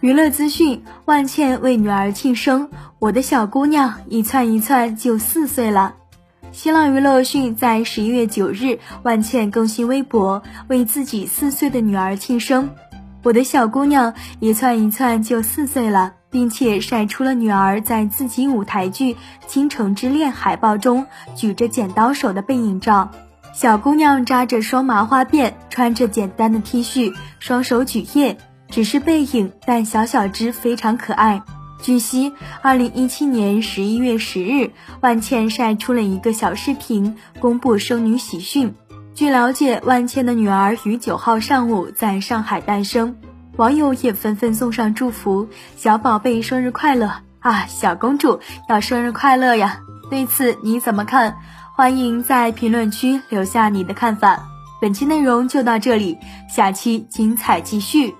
娱乐资讯：万茜为女儿庆生，我的小姑娘一窜一窜就四岁了。新浪娱乐讯，在十一月九日，万茜更新微博，为自己四岁的女儿庆生。我的小姑娘一窜一窜就四岁了，并且晒出了女儿在自己舞台剧《倾城之恋》海报中举着剪刀手的背影照。小姑娘扎着双麻花辫，穿着简单的 T 恤，双手举叶。只是背影，但小小只非常可爱。据悉，二零一七年十一月十日，万茜晒出了一个小视频，公布生女喜讯。据了解，万茜的女儿于九号上午在上海诞生，网友也纷纷送上祝福：“小宝贝生日快乐啊，小公主要生日快乐呀！”对此你怎么看？欢迎在评论区留下你的看法。本期内容就到这里，下期精彩继续。